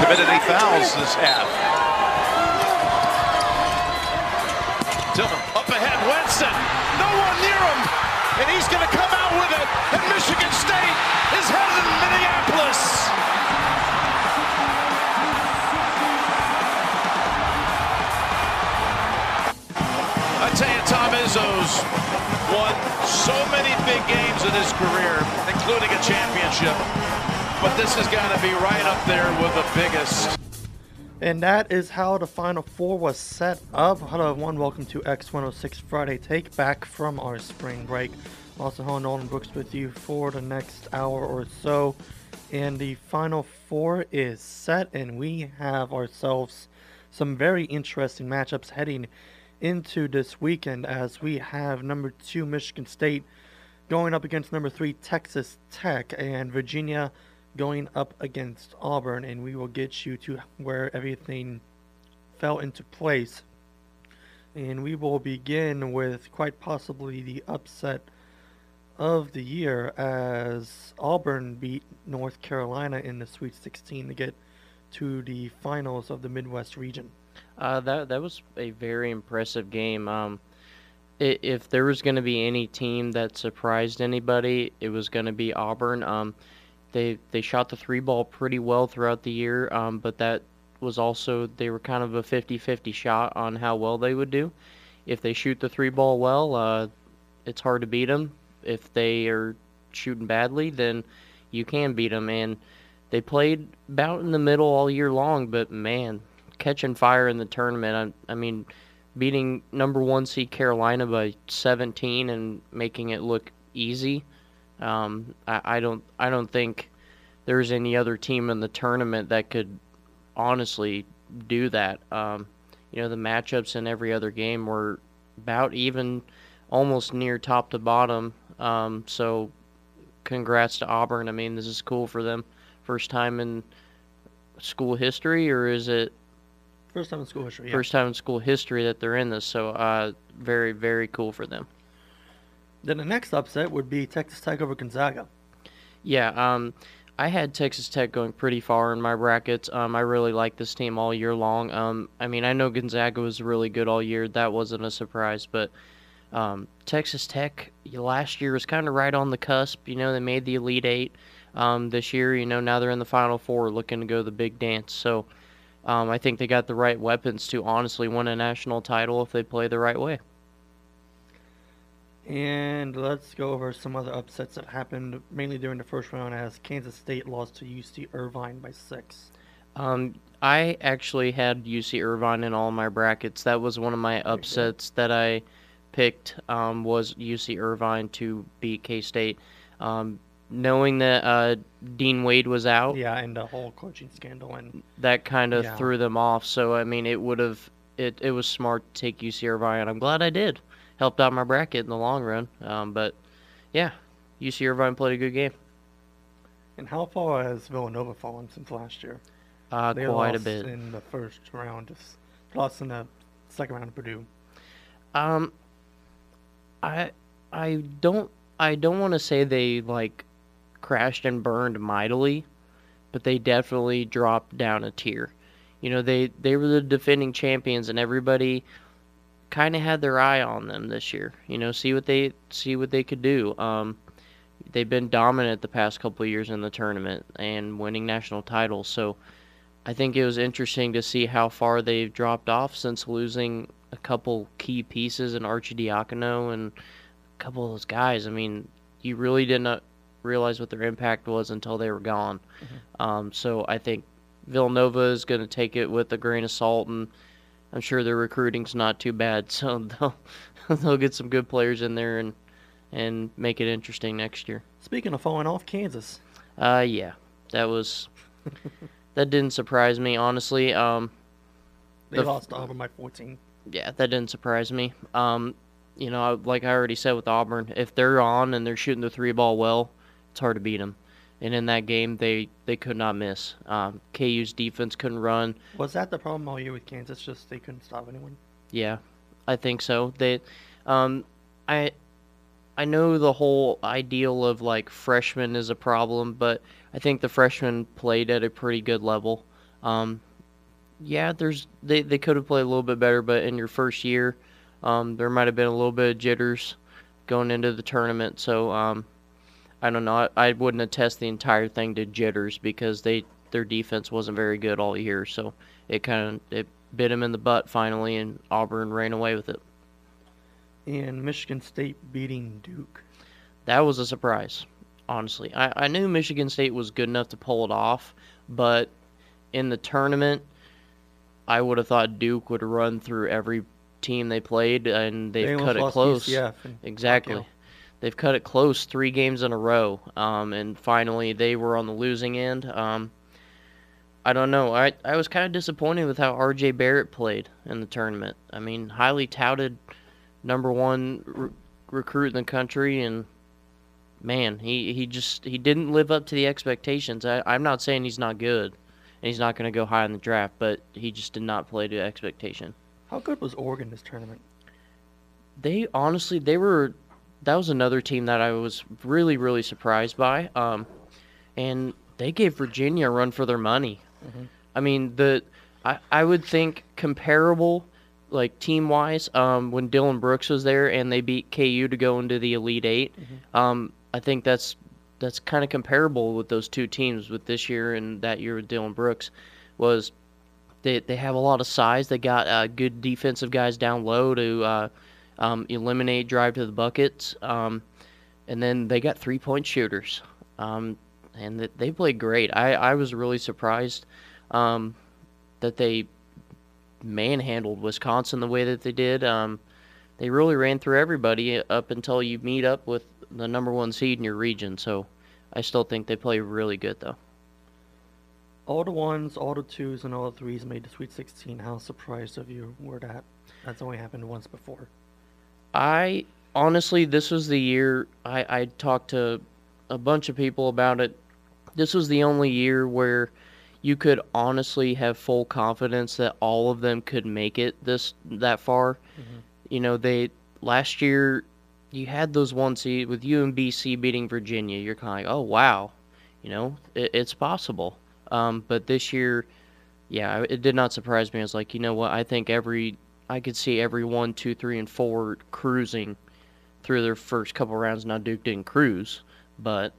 committed any fouls this half. Tillman up ahead, Winston. No one near him. And he's going to come out with it. And Michigan State is headed to Minneapolis. I tell you, Tom Izzo's won so many big games in his career, including a championship. But this has got to be right up there with the biggest. And that is how the Final Four was set up. Hello, everyone. Welcome to X106 Friday Take back from our spring break. Also, Helen Nolan Brooks with you for the next hour or so. And the Final Four is set, and we have ourselves some very interesting matchups heading into this weekend as we have number two Michigan State going up against number three Texas Tech and Virginia going up against Auburn, and we will get you to where everything fell into place. And we will begin with quite possibly the upset of the year as Auburn beat North Carolina in the Sweet 16 to get to the finals of the Midwest region. Uh, that that was a very impressive game. Um, if there was going to be any team that surprised anybody, it was going to be Auburn. Um, they they shot the three ball pretty well throughout the year, um, but that was also they were kind of a 50-50 shot on how well they would do. If they shoot the three ball well, uh, it's hard to beat them. If they are shooting badly, then you can beat them. And they played about in the middle all year long, but man, catching fire in the tournament. I, I mean, beating number one seed Carolina by 17 and making it look easy um, I, I don't I don't think there's any other team in the tournament that could honestly do that. Um, you know, the matchups in every other game were about even, almost near top to bottom. Um, so, congrats to Auburn. I mean, this is cool for them. First time in school history, or is it? First time in school history. Yeah. First time in school history that they're in this. So, uh, very very cool for them. Then the next upset would be Texas Tech over Gonzaga. Yeah, um, I had Texas Tech going pretty far in my brackets. Um, I really like this team all year long. Um, I mean, I know Gonzaga was really good all year. That wasn't a surprise, but um, Texas Tech last year was kind of right on the cusp. You know, they made the Elite Eight. Um, this year, you know, now they're in the Final Four, looking to go the big dance. So, um, I think they got the right weapons to honestly win a national title if they play the right way. And let's go over some other upsets that happened mainly during the first round as Kansas State lost to UC Irvine by six. Um, I actually had UC Irvine in all my brackets. That was one of my upsets that I picked um, was UC Irvine to beat K State. Um, knowing that uh, Dean Wade was out, yeah, and the whole coaching scandal, and that kind of yeah. threw them off. So I mean, it would have it it was smart to take UC Irvine. And I'm glad I did helped out my bracket in the long run. Um, but yeah, UC Irvine played a good game. And how far has Villanova fallen since last year? Uh, they quite a bit. In the first round, just lost in the second round of Purdue. Um, I I don't I don't want to say they like crashed and burned mightily, but they definitely dropped down a tier. You know, they they were the defending champions, and everybody kind of had their eye on them this year. You know, see what they see what they could do. Um, they've been dominant the past couple of years in the tournament and winning national titles. So I think it was interesting to see how far they've dropped off since losing a couple key pieces in Arcidiacono and a couple of those guys. I mean, you really did not realize what their impact was until they were gone. Mm-hmm. Um, so I think Villanova is going to take it with a grain of salt and I'm sure their recruiting's not too bad, so they'll they'll get some good players in there and and make it interesting next year. Speaking of falling off, Kansas. Uh, yeah, that was that didn't surprise me honestly. Um, they the, lost Auburn by 14. Yeah, that didn't surprise me. Um, you know, like I already said with Auburn, if they're on and they're shooting the three ball well, it's hard to beat them and in that game they they could not miss. Um, KU's defense couldn't run. Was that the problem all year with Kansas? Just they couldn't stop anyone. Yeah, I think so. They, um, I, I know the whole ideal of like freshmen is a problem, but I think the freshmen played at a pretty good level. Um, yeah, there's they, they could have played a little bit better, but in your first year, um, there might have been a little bit of jitters going into the tournament. So um, I don't know. I, I wouldn't attest the entire thing to jitters because they their defense wasn't very good all year. So it kind of it bit them in the butt finally, and Auburn ran away with it. And Michigan State beating Duke. That was a surprise, honestly. I, I knew Michigan State was good enough to pull it off, but in the tournament, I would have thought Duke would run through every team they played, and they've They cut it close. and Exactly. They've cut it close three games in a row, um, and finally they were on the losing end. Um, I don't know. I I was kind of disappointed with how R.J. Barrett played in the tournament. I mean, highly touted, number one re- recruit in the country, and man, he, he just he didn't live up to the expectations. I, I'm not saying he's not good, and he's not going to go high in the draft, but he just did not play to expectation. How good was Oregon this tournament? They honestly, they were. That was another team that I was really, really surprised by. Um, and they gave Virginia a run for their money. I mean, the I, I would think comparable, like team wise, um, when Dillon Brooks was there and they beat KU to go into the Elite 8 Um, I think that's that's kind of comparable with those two teams with this year and that year with Dillon Brooks was they they have a lot of size. They got uh, good defensive guys down low to uh, um, eliminate drive to the buckets, um, and then they got three point shooters, um, and th- they played great. I, I was really surprised um, that they manhandled Wisconsin the way that they did. Um, they really ran through everybody up until you meet up with the number one seed in your region. So I still think they play really good though. All the ones, all the twos, and all the threes made the Sweet 16. How surprised of you were that? That's only happened once before. I honestly, this was the year I, I talked to a bunch of people about it. This was the only year where you could honestly have full confidence that all of them could make it this that far. You know, they last year you had those one seed with UMBC beating Virginia. You're kind of like, oh wow, you know, it, it's possible. Um, but this year, yeah, it did not surprise me. I was like, you know what? I think every I could see every one, two, three, and four cruising through their first couple rounds. Now Duke didn't cruise, but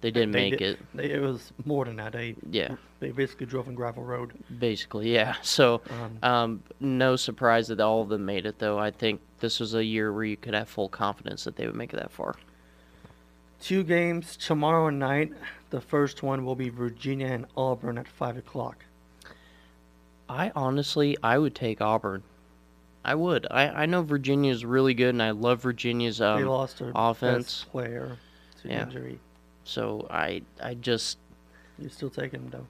they didn't They make did- it. They, it was more than that. They Yeah, they basically drove on gravel road. basically, yeah. So, Um, um, no surprise that all of them made it, though. I think this was a year where you could have full confidence that they would make it that far. two games tomorrow night. The first one will be Virginia and Auburn at five o'clock. I honestly, I would take Auburn. I would. I, I know Virginia's really good, and I love Virginia's they um, lost their offense. best player to Yeah. injury. So I, I just You're still taking them though.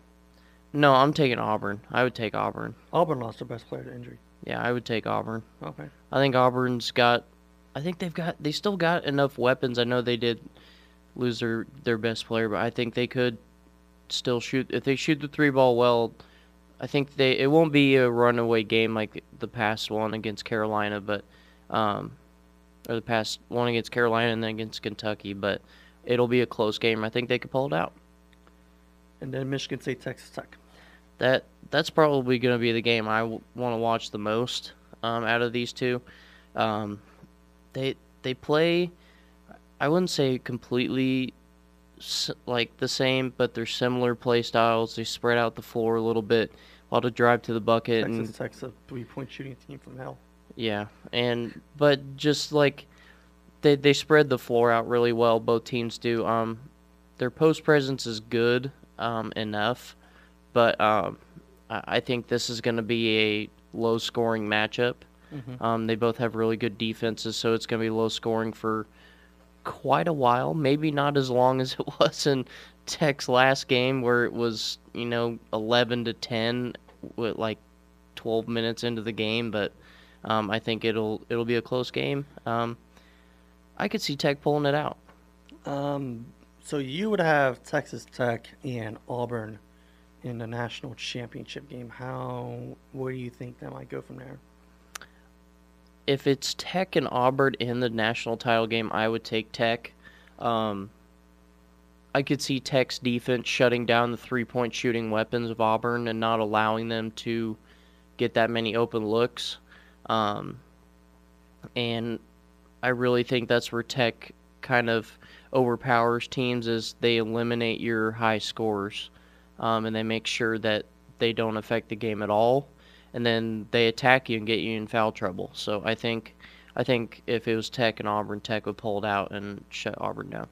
no. I'm taking Auburn. I would take Auburn. Auburn lost their best player to injury. Yeah, I would take Auburn. Okay. I think Auburn's got. I think they've got. They still got enough weapons. I know they did lose their their best player, but I think they could still shoot if they shoot the three ball well. I think they. It won't be a runaway game like the past one against Carolina, but um, or the past one against Carolina and then against Kentucky, but it'll be a close game. I think they could pull it out. And then Michigan State, Texas Tech. that that's probably going to be the game I w- want to watch the most um, out of these two. Um, they they play, I wouldn't say completely like the same, but they're similar play styles. They spread out the floor a little bit, a lot of drive to the bucket, and Texas Tech's a three-point shooting team from hell. yeah, and but just like they they spread the floor out really well. Both teams do. Um, their post presence is good um, enough, but um, I, I think this is going to be a low scoring matchup. Mhm. Um, they both have really good defenses, so it's going to be low scoring for quite a while. Maybe not as long as it was in Tech's last game, where it was you know 11 to 10 with like 12 minutes into the game, but um, I think it'll it'll be a close game. Um, I could see Tech pulling it out. Um, so you would have Texas Tech and Auburn in the national championship game. How? Where do you think that might go from there? If it's Tech and Auburn in the national title game, I would take Tech. Um, I could see Tech's defense shutting down the three-point shooting weapons of Auburn and not allowing them to get that many open looks. Um, and I really think that's where Tech kind of overpowers teams is they eliminate your high scores, um, and they make sure that they don't affect the game at all, and then they attack you and get you in foul trouble. So I think, I think if it was Tech and Auburn, Tech would pull it out and shut Auburn down.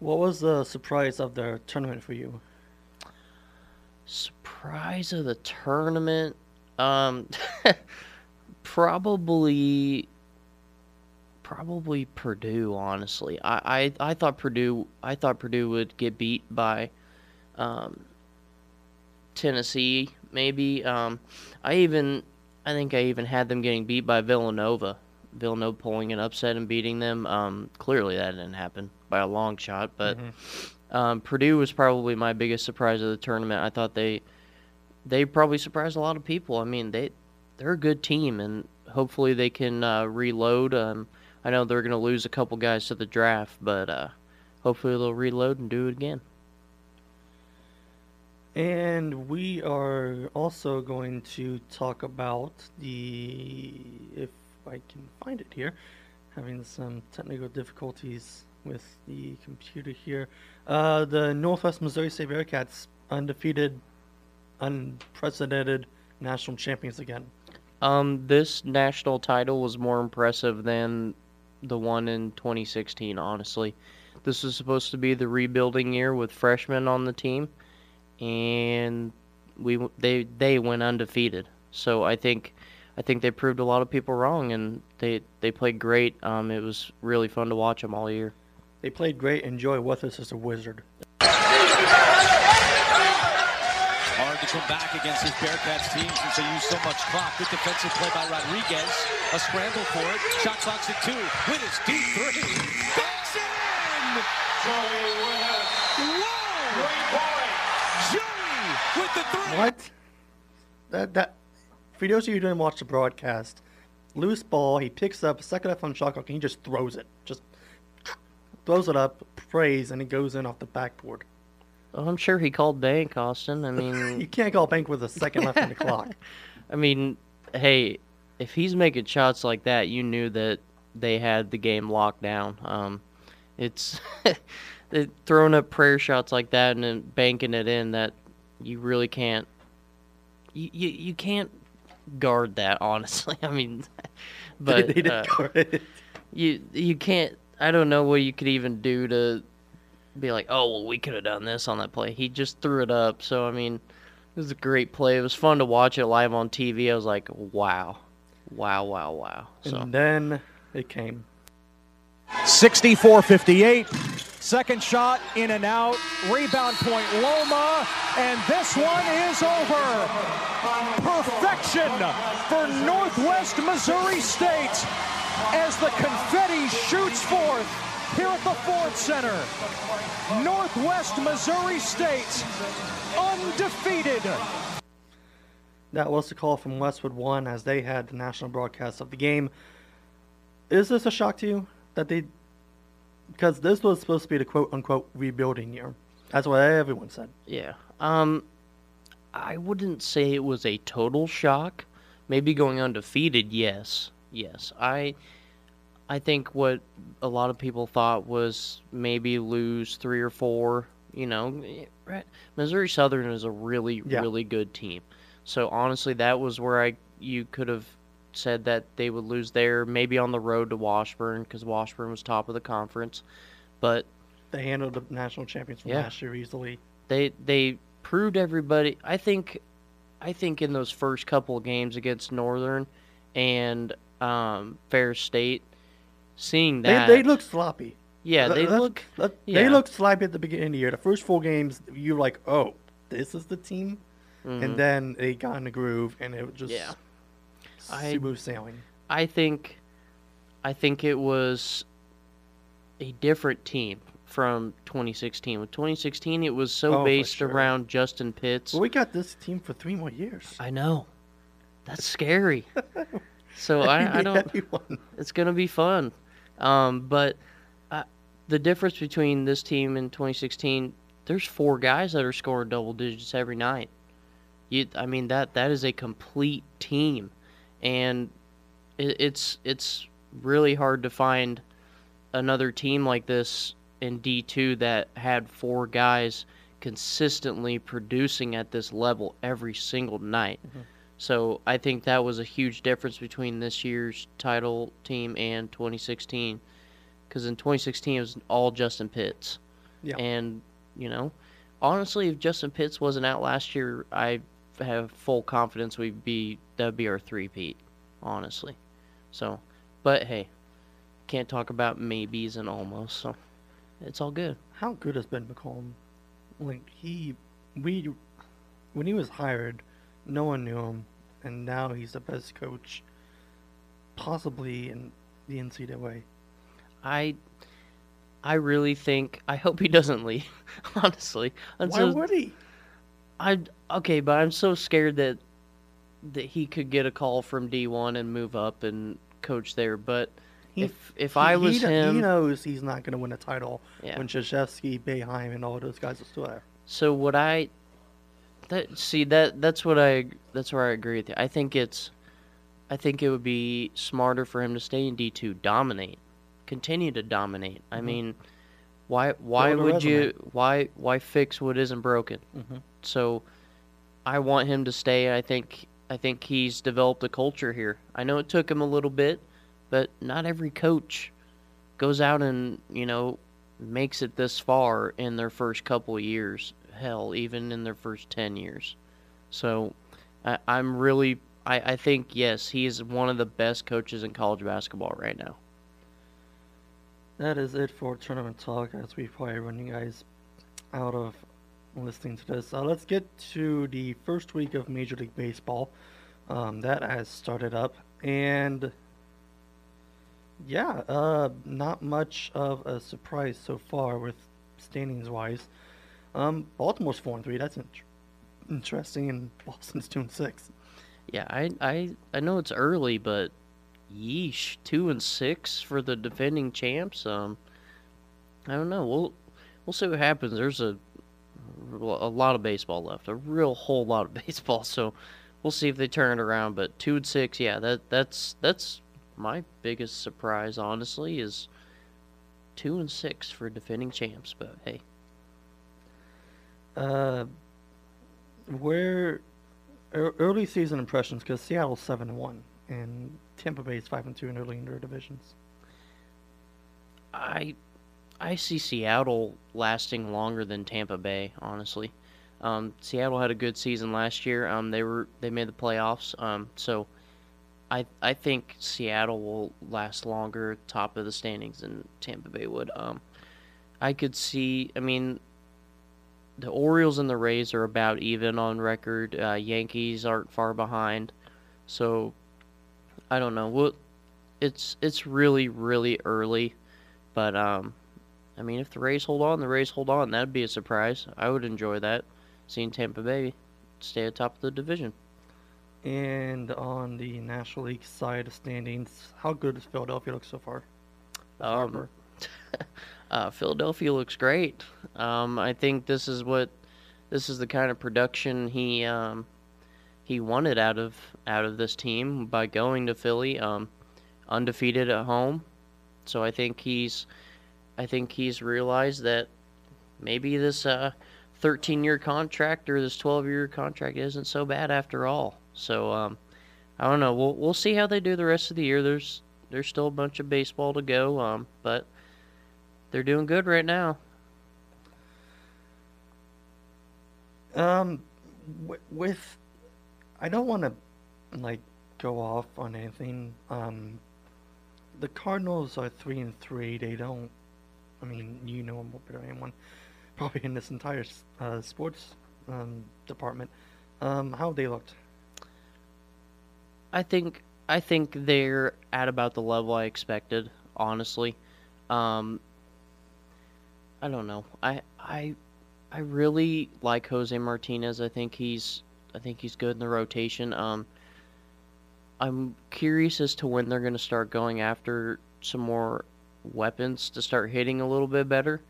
What was the surprise of the tournament for you? Surprise of the tournament, um, probably probably Purdue. Honestly, I, I, I thought Purdue I thought Purdue would get beat by um, Tennessee. Maybe um, I even I think I even had them getting beat by Villanova. Villanova pulling an upset and beating them. Um, clearly that didn't happen by a long shot, but um, Purdue was probably my biggest surprise of the tournament. I thought they they probably surprised a lot of people. I mean they they're a good team and hopefully they can uh, reload. Um, I know they're going to lose a couple guys to the draft, but uh, hopefully they'll reload and do it again. And we are also going to talk about the, if I can find it here, having some technical difficulties with the computer here. Uh, the Northwest Missouri State Bearcats undefeated, unprecedented national champions again. Um, this national title was more impressive than the one in 2016. Honestly, this was supposed to be the rebuilding year with freshmen on the team, and we they they went undefeated. So I think I think they proved a lot of people wrong, and they they played great. Um, it was really fun to watch them all year. They played great, and Joey Witthus is a wizard. Hard to come back against this Bearcats team since they use so much clock. Good defensive play by Rodriguez. A scramble for it. Shot clock's at two. With his deep three. Banks it in! Whoa! Joey with the three. What? That that for those of you who didn't watch the broadcast, loose ball, he picks up second left on shot clock and he just throws it. Just throws it up, prays, and it goes in off the backboard. Oh, I'm sure he called bank, Austin. I mean, You can't call bank with a second left on the clock. I mean, hey, if he's making shots like that, you knew that they had the game locked down. Um, it's it- throwing up prayer shots like that and then banking it in that you really can't. You you, you can't guard that honestly. I mean, but they uh, you you can't. I don't know what you could even do to be like, oh well, we could have done this on that play. He just threw it up. So I mean, it was a great play. It was fun to watch it live on TV. I was like, wow, wow, wow, wow. So And then it came. 64-58. Second shot in and out. Rebound point Loma. And this one is over. Perfection for Northwest Missouri State as the confetti shoots forth here at the Ford Center. Northwest Missouri State undefeated. That was the call from Westwood One as they had the national broadcast of the game. Is this a shock to you that they? Because this was supposed to be the quote unquote rebuilding year. That's what everyone said. yeah, um, I wouldn't say it was a total shock. Maybe going undefeated, yes, yes. I I think what a lot of people thought was maybe lose three or four. You know, eh, right? Missouri Southern is a really, Yeah. really good team. So honestly, that was where I you could have said that they would lose there, maybe on the road to Washburn because Washburn was top of the conference. But They handled the national champions from Yeah. last year easily. they they proved everybody. I think, I think in those first couple of games against Northern and um, Fair State, seeing that they look sloppy. yeah, they that's- look that- yeah. They looked sloppy at the beginning of the year. The first four games, you're like, oh, this is the team. mhm. And then they got in the groove, and it just Yeah. I- sailing. I think, I think it was a different team from 2016. With 2016, it was so Oh, for based sure. around Justin Pitts. Well, we got this team for three more years. I know, that's scary. so I, I don't. everyone. It's gonna be fun. Um, but I, the difference between this team and 2016, there's four guys that are scoring double digits every night. You, I mean that that is a complete team, and it, it's it's really hard to find another team like this in D2 that had four guys consistently producing at this level every single night. Mhm. So I think that was a huge difference between this year's title team and 2016. Because in 2016 it was all Justin Pitts. Yeah. And, you know, honestly, if Justin Pitts wasn't out last year, I have full confidence we'd be, that'd be our three-peat, honestly. So, but hey, can't talk about maybes and almost, so it's all good. How good has Ben McCollum? Like he, we, when he was hired, no one knew him, and now he's the best coach, possibly in the NCAA. I I really think I hope he doesn't leave. honestly, I'm Why would he? I okay, but I'm so scared that that he could get a call from D1 and move up and coach there. But He- if if I He- was he, him, he knows he's not going to win a title yeah. when Krzyzewski, Boeheim, and all those guys are still there. So what I that see that that's what I that's where I agree with you. I think it's I think it would be smarter for him to stay in D two, dominate, continue to dominate. I Mhm. mean, why why Build a would resume. you why why fix what isn't broken? Mhm. So I want him to stay. I think I think he's developed a culture here. I know it took him a little bit, but not every coach goes out and, you know, makes it this far in their first couple of years. Hell, even in their first 10 years. So I, I'm really, I, I think, yes, he is one of the best coaches in college basketball right now. That is it for tournament talk as we probably run you guys out of listening to this. Uh, let's get to the first week of Major League Baseball. Um, that has started up, and yeah, uh, not much of a surprise so far with standings wise. Um, Baltimore's four and three. That's int- interesting, and Boston's two and six. Yeah, I, I, I know it's early, but yeesh, two and six for the defending champs. Um, I don't know. We'll we'll see what happens. There's a a lot of baseball left, a real whole lot of baseball. So we'll see if they turn it around. But two and six, yeah, that that's that's my biggest surprise, honestly, is two and six for defending champs. But hey, Uh, where early season impressions? Because Seattle's seven and one, and Tampa Bay is five and two in early in their divisions. I I see Seattle lasting longer than Tampa Bay, honestly. Um, Seattle had a good season last year. Um, they were they made the playoffs. Um, so I I think Seattle will last longer, top of the standings than Tampa Bay would. Um, I could see. I mean, the Orioles and the Rays are about even on record. Uh, Yankees aren't far behind. So I don't know. Well, it's it's really really early. But um, I mean, if the Rays hold on, the Rays hold on. That'd be a surprise. I would enjoy that, seeing Tampa Bay stay atop of the division. And on the National League side of standings, how good does Philadelphia look so far? Um, uh, Philadelphia looks great. Um, I think this is what this is the kind of production he um, he wanted out of out of this team by going to Philly, um, undefeated at home. So I think he's I think he's realized that maybe this uh, 13 year contract or this 12 year contract isn't so bad after all. So um, I don't know. We'll we'll see how they do the rest of the year. There's there's still a bunch of baseball to go. Um, but they're doing good right now. Um, with I don't want to like go off on anything. Um, the Cardinals are three and three. They don't. I mean, you know them better than anyone, probably in this entire uh, sports um, department. Um, how they looked? I think I think they're at about the level I expected. Honestly, um, I don't know. I I I really like Jose Martinez. I think he's I think he's good in the rotation. Um, I'm curious as to when they're going to start going after some more weapons to start hitting a little bit better.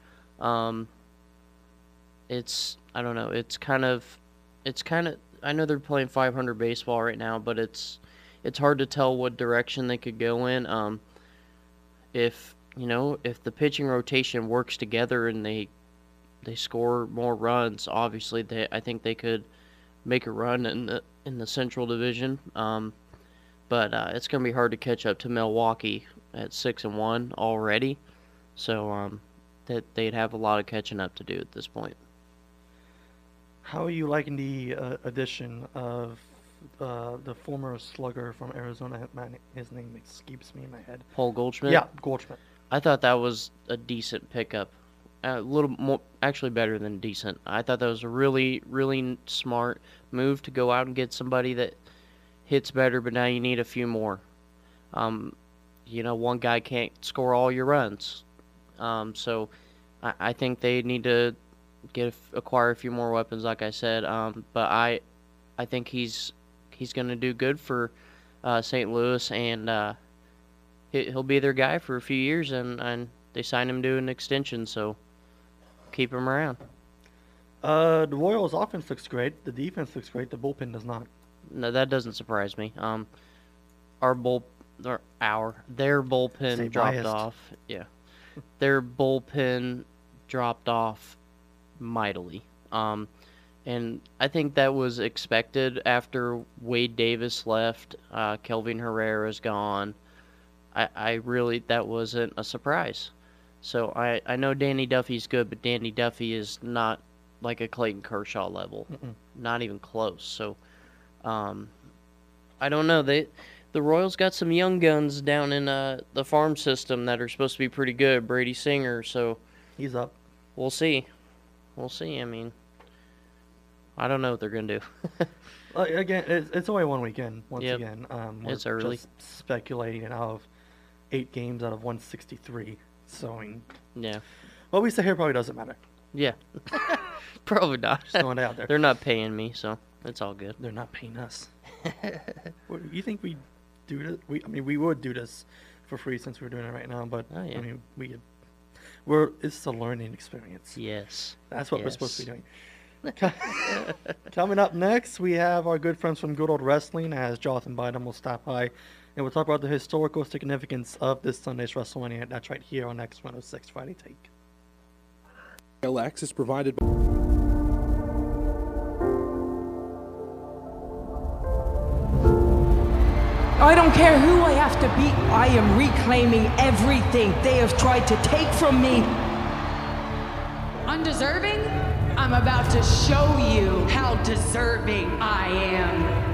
Um, it's I don't know. It's kind of it's kind of I know they're playing 500 baseball right now, but it's it's hard to tell what direction they could go in. Um, if you know if the pitching rotation works together and they they score more runs, obviously they I think they could make a run in the in the Central Division. Um, but uh, it's going to be hard to catch up to Milwaukee at six and one already. So um, that they'd have a lot of catching up to do at this point. How are you liking the uh, addition of uh, the former slugger from Arizona? Man, his name escapes me in my head. Paul Goldschmidt. Yeah, Goldschmidt. I thought that was a decent pickup. A little more, actually better than decent. I thought that was a really, really smart move to go out and get somebody that hits better, but now you need a few more. Um, you know, one guy can't score all your runs. Um, so I, I think they need to get acquire a few more weapons, like I said. Um, but I, I think he's he's going to do good for uh, St. Louis, and uh, he, he'll be their guy for a few years, and, and they signed him to an extension, so keep him around. Uh, the Royals' offense looks great. The defense looks great. The bullpen does not. No, that doesn't surprise me. Um, our bull, their, our their bullpen dropped biased. off. Yeah, their bullpen dropped off mightily. Um, and I think that was expected after Wade Davis left. Uh, Kelvin Herrera's gone. I, I really that wasn't a surprise. So I, I know Danny Duffy's good, but Danny Duffy is not like a Clayton Kershaw level, Mm-mm. not even close. So, um, I don't know. They the Royals got some young guns down in uh, the farm system that are supposed to be pretty good. Brady Singer. So He's up. we'll see. We'll see. I mean, I don't know what they're gonna do. Again, it's, it's only one weekend. Once Yep. again, um, we're It's early. Just speculating out of eight games out of 163. Mean, yeah. what we say here probably doesn't matter. Yeah. Probably not. Just throwing it out there. They're not paying me, so it's all good. They're not paying us. What, you think we do this? We, I mean, we would do this for free since we're doing it right now, but Oh, yeah. I mean, we, we're it's a learning experience. Yes. That's what we're supposed to be doing. Coming up next, we have our good friends from Good Old Wrestling as Jonathan Bynum will stop by and we'll talk about the historical significance of this Sunday's WrestleMania. That's right here on X106 Friday Take. LX is provided by. I don't care who I have to beat. I am reclaiming everything they have tried to take from me. Undeserving? I'm about to show you how deserving I am.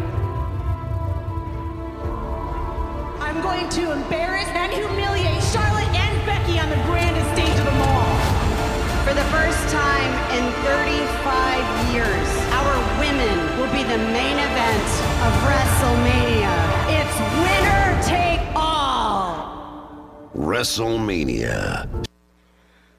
Going to embarrass and humiliate Charlotte and Becky on the grandest stage of them all. For the first time in 35 years, our women will be the main event of WrestleMania. It's winner take all. WrestleMania.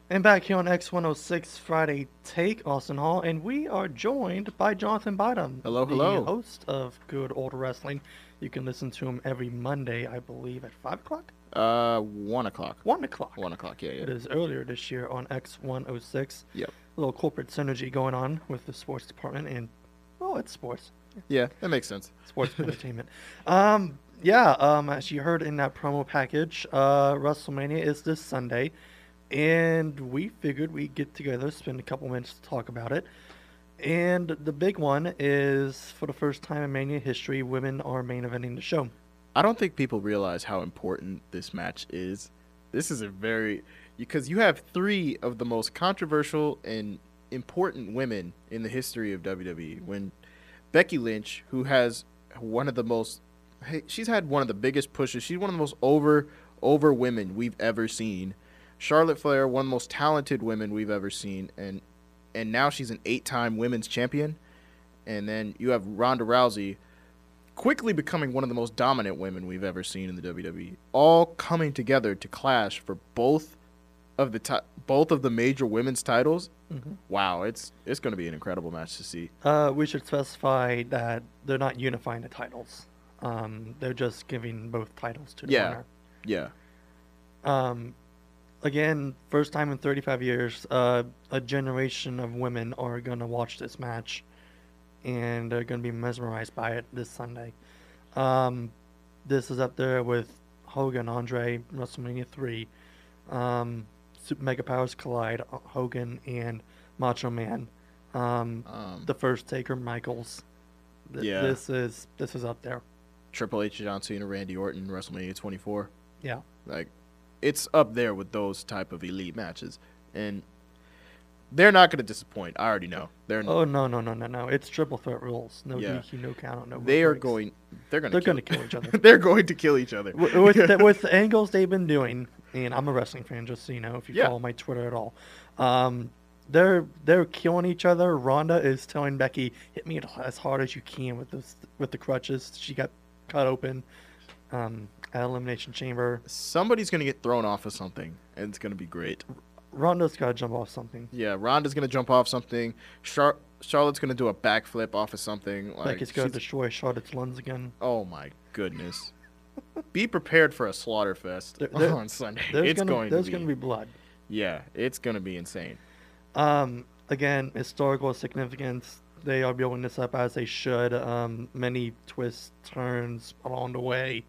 And back here on X106 Friday Take, Austin Hall, and we are joined by Jonathan Bottom. Hello, the hello. host of Good Old Wrestling. You can listen to him every Monday, I believe, at 5 o'clock? Uh, one o'clock. 1 o'clock. One o'clock. Yeah, It yeah. is earlier this year on X106. Yep. A little corporate synergy going on with the sports department, and, well, it's sports. Yeah, that makes sense. Sports entertainment. Um, yeah, um, as you heard in that promo package, uh, WrestleMania is this Sunday, and we figured we'd get together, spend a couple minutes to talk about it. And the big one is, for the first time in Mania history, women are main eventing the show. I don't think people realize how important this match is. This is a very because you have three of the most controversial and important women in the history of WWE. When Becky Lynch, who has one of the most, she's had one of the biggest pushes. She's one of the most over over women we've ever seen. Charlotte Flair, one of the most talented women we've ever seen, and and now she's an eight-time women's champion. And then you have Ronda Rousey, quickly becoming one of the most dominant women we've ever seen in the WWE. All coming together to clash for both of the ti- both of the major women's titles. Wow, it's it's going to be an incredible match to see. Uh, we should specify that they're not unifying the titles. Um, they're just giving both titles to the Yeah. winner. Yeah. Um, again, first time in 35 years, uh, a generation of women are going to watch this match and they're going to be mesmerized by it this Sunday. Um, this is up there with Hogan, Andre, WrestleMania 3, um, Super Mega Powers Collide, uh, Hogan and Macho Man, um, Um, the first Taker Michaels. Th- Yeah. This is this is up there. Triple H, John Cena, Randy Orton, WrestleMania 24. Yeah. Like, it's up there with those type of elite matches, and they're not going to disappoint. I already know. They're Oh no no no no no! It's triple threat rules. No Yeah. DQ, no count, no. they are breaks. going. They're going. They're gonna kill each other. they're going to kill each other. Wi- with the, with the angles they've been doing, and I'm a wrestling fan, just so you know, if you Yeah. follow my Twitter at all. Um, they're they're killing each other. Ronda is telling Becky, "Hit me as hard as you can with this with the crutches." She got cut open um, Elimination Chamber. Somebody's going to get thrown off of something, and it's going to be great. Ronda's got to jump off something. Yeah, Ronda's going to jump off something. Char- Charlotte's going to do a backflip off of something. Like, it's going to she's- destroy Charlotte's lungs again. Oh my goodness. Be prepared for a slaughter fest There- there- on Sunday. There's It's gonna, going there's to be. gonna be blood. Yeah, it's going to be insane. Um, again, historical significance. They are building this up as they should. Um, many twists, turns along the way,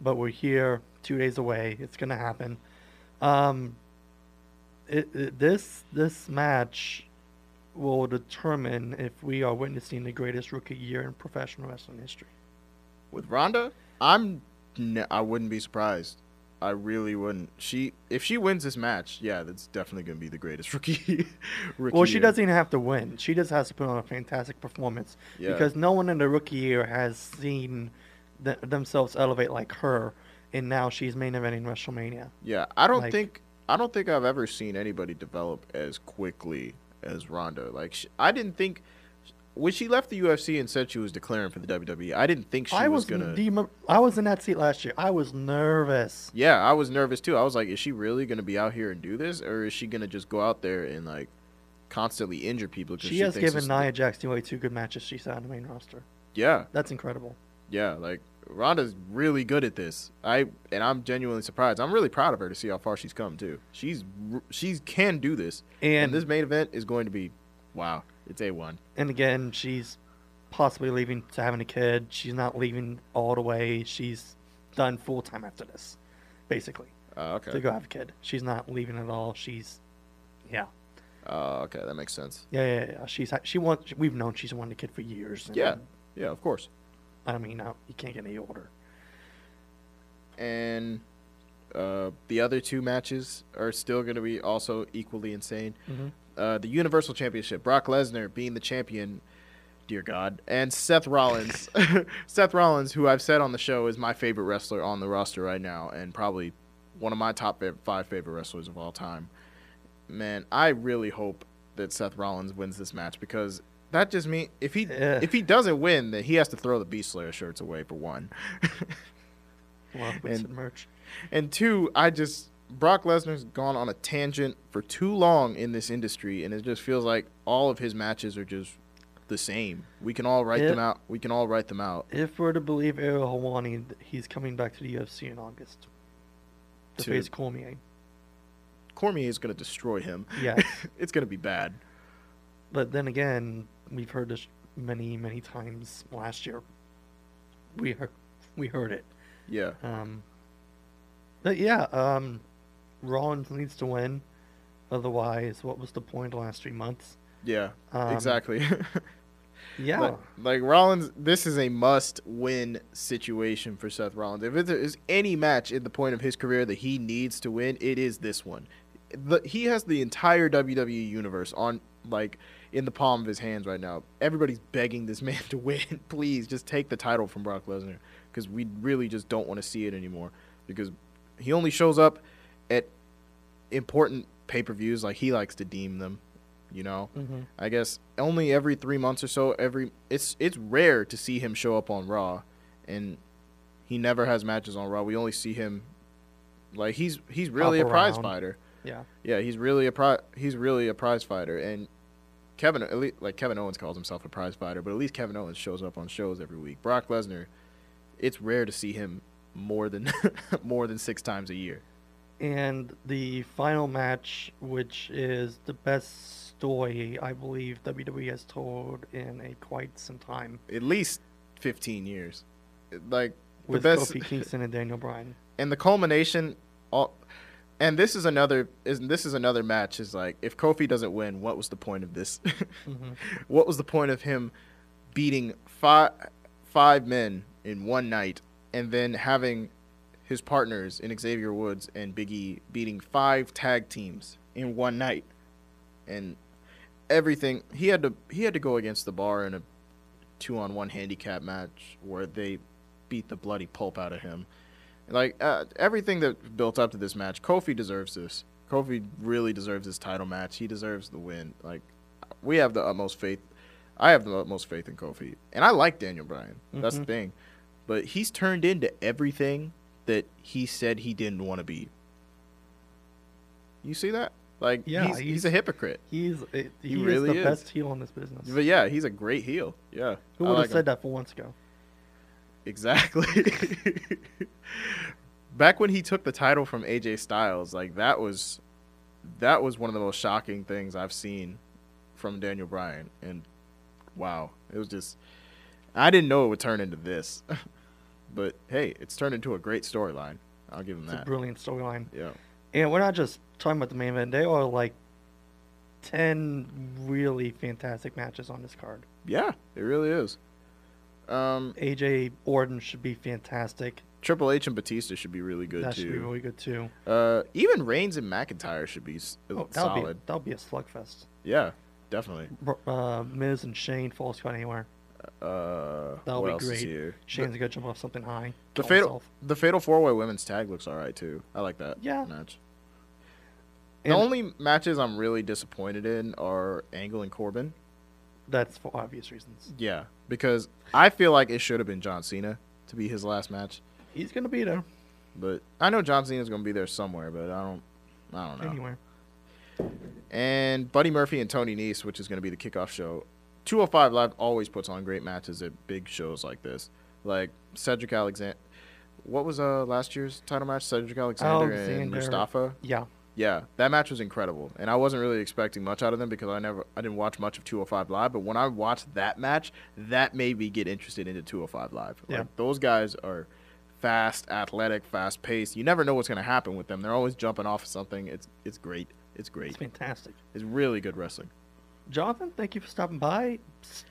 but we're here, two days away. It's gonna happen. Um, it, it, this this match will determine if we are witnessing the greatest rookie year in professional wrestling history. With Ronda, I'm I wouldn't be surprised. I really wouldn't. She if she wins this match, yeah, that's definitely going to be the greatest rookie. rookie Well, she year. doesn't even have to win. She just has to put on a fantastic performance Yeah. because no one in the rookie year has seen th- themselves elevate like her, and now she's main eventing WrestleMania. Yeah, I don't Like- think I don't think I've ever seen anybody develop as quickly as Ronda. Like sh I didn't think when she left the UFC and said she was declaring for the WWE, I didn't think she I was, was, gonna. I was in that seat last year. I was nervous. Yeah, I was nervous too. I was like, is she really gonna be out here and do this, or is she gonna just go out there and like constantly injure people? She, has given Nia Jax away two good matches. She's on the main roster. Yeah, That's incredible. Yeah. Like Ronda's really good at this. I and I'm genuinely surprised. I'm really proud of her to see how far she's come too. She's she can do this, And- this main event is going to be, wow, it's a one. And again, she's possibly leaving to having a kid. She's not leaving all the way. She's done full time after this, basically. Uh, okay. To go have a kid. She's not leaving at all. She's, yeah. Uh, okay, that makes sense. Yeah, yeah, yeah. She's she wants. We've known she's wanted a kid for years. and, Yeah, yeah, of course. I mean, now you can't get any older. And uh, the other two matches are still going to be also equally insane. Mhm. Uh, the Universal Championship, Brock Lesnar being the champion, dear God, and Seth Rollins. Seth Rollins, who I've said on the show is my favorite wrestler on the roster right now, and probably one of my top five favorite wrestlers of all time. Man, I really hope that Seth Rollins wins this match because that just means if he Yeah. if he doesn't win, then he has to throw the Beast Slayer shirts away for one. Well, And- merch. And two, I just Brock Lesnar's gone on a tangent for too long in this industry, and it just feels like all of his matches are just the same. We can all write them out. We can all write them out. If we're to believe Ariel Helwani, he's coming back to the UFC in August to, To- face Cormier. Cormier is going to destroy him. Yeah, it's going to be bad. But then again, we've heard this many, many times last year. We heard, we heard it. Yeah. Um, but yeah, um, Rollins needs to win. Otherwise, what was the point the last three months? Yeah. Um, exactly. Yeah. Like, like Rollins, this is a must-win situation for Seth Rollins. If there is any match in the point of his career that he needs to win, it is this one. The, he has the entire WWE universe on like in the palm of his hands right now. Everybody's begging this man to win. Please, just take the title from Brock Lesnar because we really just don't want to see it anymore. Because he only shows up at important pay-per-views, like he likes to deem them. You know, Mhm. I guess only every three months or so. Every it's it's rare to see him show up on Raw, and he never has matches on Raw. We only see him like he's he's really a Hop prize fighter. Yeah. Yeah, he's really a pri- he's really a prize fighter, and Kevin at least, like Kevin Owens calls himself a prize fighter, but at least Kevin Owens shows up on shows every week. Brock Lesnar, it's rare to see him more than more than six times a year. And the final match, which is the best story I believe WWE has told in a quite some time, At least 15 years. Like with the best Kofi Kingston and Daniel Bryan. and the culmination all and this is another is this is another match is like if Kofi doesn't win, what was the point of this? Mm-hmm. What was the point of him beating five five men in one night and then having his partners in Xavier Woods and Biggie beating five tag teams in one night? And everything he had to he had to go against the bar in a two on one handicap match where they beat the bloody pulp out of him like uh, everything that built up to this match, Kofi deserves this. Kofi really deserves this title match. He deserves the win. Like we have the utmost faith. I have the utmost faith in Kofi, and I like Daniel Bryan. That's the Mhm. thing. But he's turned into everything that he said he didn't want to be. You see that? Like Yeah, he's, he's, he's- a hypocrite. He's he, He is really the is. best heel in this business. But yeah, he's a great heel. Yeah. Who would have like him. said that four months ago? Exactly. Back when he took the title from AJ Styles, like that was that was one of the most shocking things I've seen from Daniel Bryan and wow, it was just I didn't know it would turn into this. but hey, it's turned into a great storyline. I'll give him It's a that. brilliant storyline. Yeah. And we're not just talking about the main event. There are like ten really fantastic matches on this card. Yeah, it really is. Um AJ Orton should be fantastic. Triple H and Batista should be really good that too. should be really good too. Uh, even Reigns and McIntyre should be s- Oh, that'll be solid. that'll be a slugfest. Yeah, definitely. Uh, Miz and Shane falls count anywhere. Uh, That'll what be else is great. here? Shane's gonna jump off something high. The kill fatal, himself. the fatal four way women's tag looks all right too. I like that. Yeah. match. And- the only matches I'm really disappointed in are Angle and Corbin. That's for obvious reasons. Yeah, because I feel like it should have been John Cena to be his last match. He's gonna be there But I know John Cena's gonna be there somewhere, but I don't, I don't know. anywhere. and Buddy Murphy and Tony Nese, which is going to be the kickoff show. 205 Live always puts on great matches at big shows like this. Like Cedric Alexander. What was uh last year's title match? Cedric Alexander, and Alexander. Mustafa. Yeah. Yeah, that match was incredible, and I wasn't really expecting much out of them because I never, I didn't watch much of 205 Live. But when I watched that match, that made me get interested into 205 Live. Yeah. Like those guys are fast, athletic, fast paced. You never know what's going to happen with them. They're always jumping off of something. It's it's great. It's great. It's fantastic. It's really good wrestling. Jonathan, thank you for stopping by.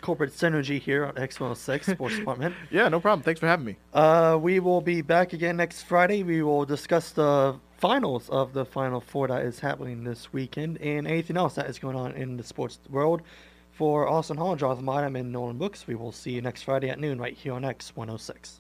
Corporate Synergy here on X106 Sports Department. Yeah, no problem. Thanks for having me. Uh, we will be back again next Friday. We will discuss the finals of the Final Four that is happening this weekend and anything else that is going on in the sports world. For Austin Hall, Jonathan Bynum, and Nolan Books, we will see you next Friday at noon right here on X106.